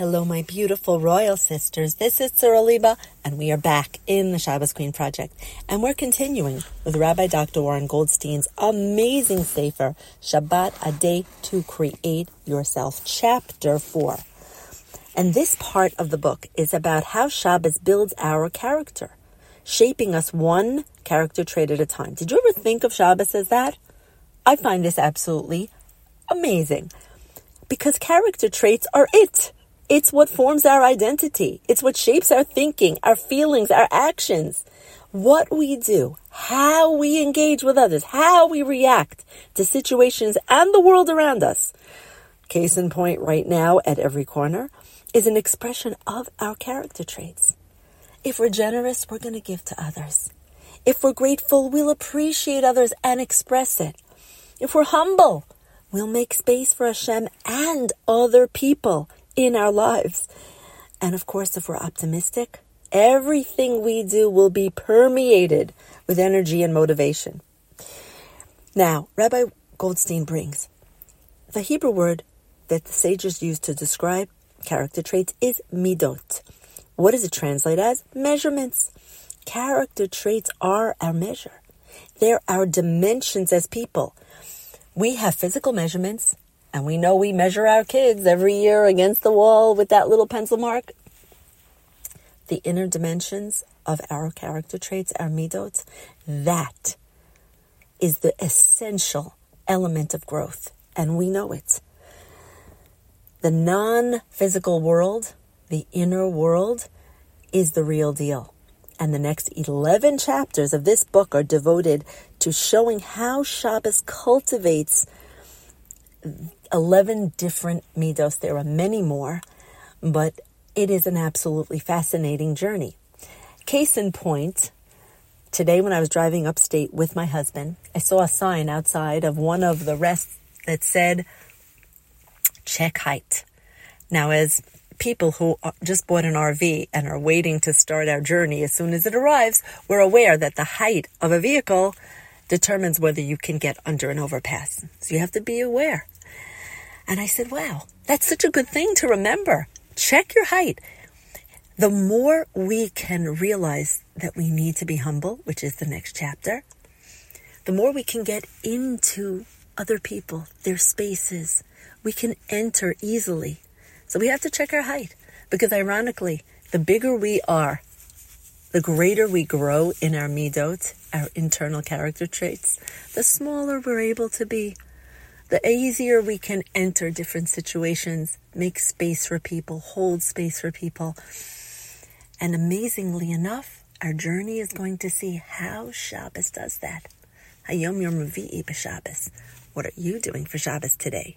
Hello, my beautiful royal sisters. This is Tzara Liba, and we are back in the Shabbos Queen Project. And we're continuing with Rabbi Dr. Warren Goldstein's amazing Sefer, Shabbat A Day to Create Yourself, Chapter 4. And this part of the book is about how Shabbos builds our character, shaping us one character trait at a time. Did you ever think of Shabbos as that? I find this absolutely amazing because character traits are it. It's what forms our identity. It's what shapes our thinking, our feelings, our actions. What we do, how we engage with others, how we react to situations and the world around us. Case in point right now at every corner is an expression of our character traits. If we're generous, we're going to give to others. If we're grateful, we'll appreciate others and express it. If we're humble, we'll make space for Hashem and other people in our lives. And of course, if we're optimistic, everything we do will be permeated with energy and motivation. Now, Rabbi Goldstein brings the Hebrew word that the sages use to describe character traits is midot. What does it translate as? Measurements. Character traits are our measure. They're our dimensions as people. We have physical measurements and we know we measure our kids every year against the wall with that little pencil mark. The inner dimensions of our character traits, our midot, that is the essential element of growth, and we know it. The non physical world, the inner world, is the real deal. And the next 11 chapters of this book are devoted to showing how Shabbos cultivates 11 different middos. There are many more, but it is an absolutely fascinating journey. Case in point, today when I was driving upstate with my husband, I saw a sign outside of one of the rests that said, check height. Now, as people who just bought an RV and are waiting to start our journey as soon as it arrives, we're aware that the height of a vehicle determines whether you can get under an overpass. So you have to be aware. And I said, wow, that's such a good thing to remember. Check your height. The more we can realize that we need to be humble, which is the next chapter, the more we can get into other people, their spaces. We can enter easily. So we have to check our height because ironically, the bigger we are, the greater we grow in our midot, our internal character traits, the smaller we're able to be the easier we can enter different situations, make space for people, hold space for people. And amazingly enough, our journey is going to see how Shabbos does that. Hayom Yom Revi'i b'Shabbos. What are you doing for Shabbos today?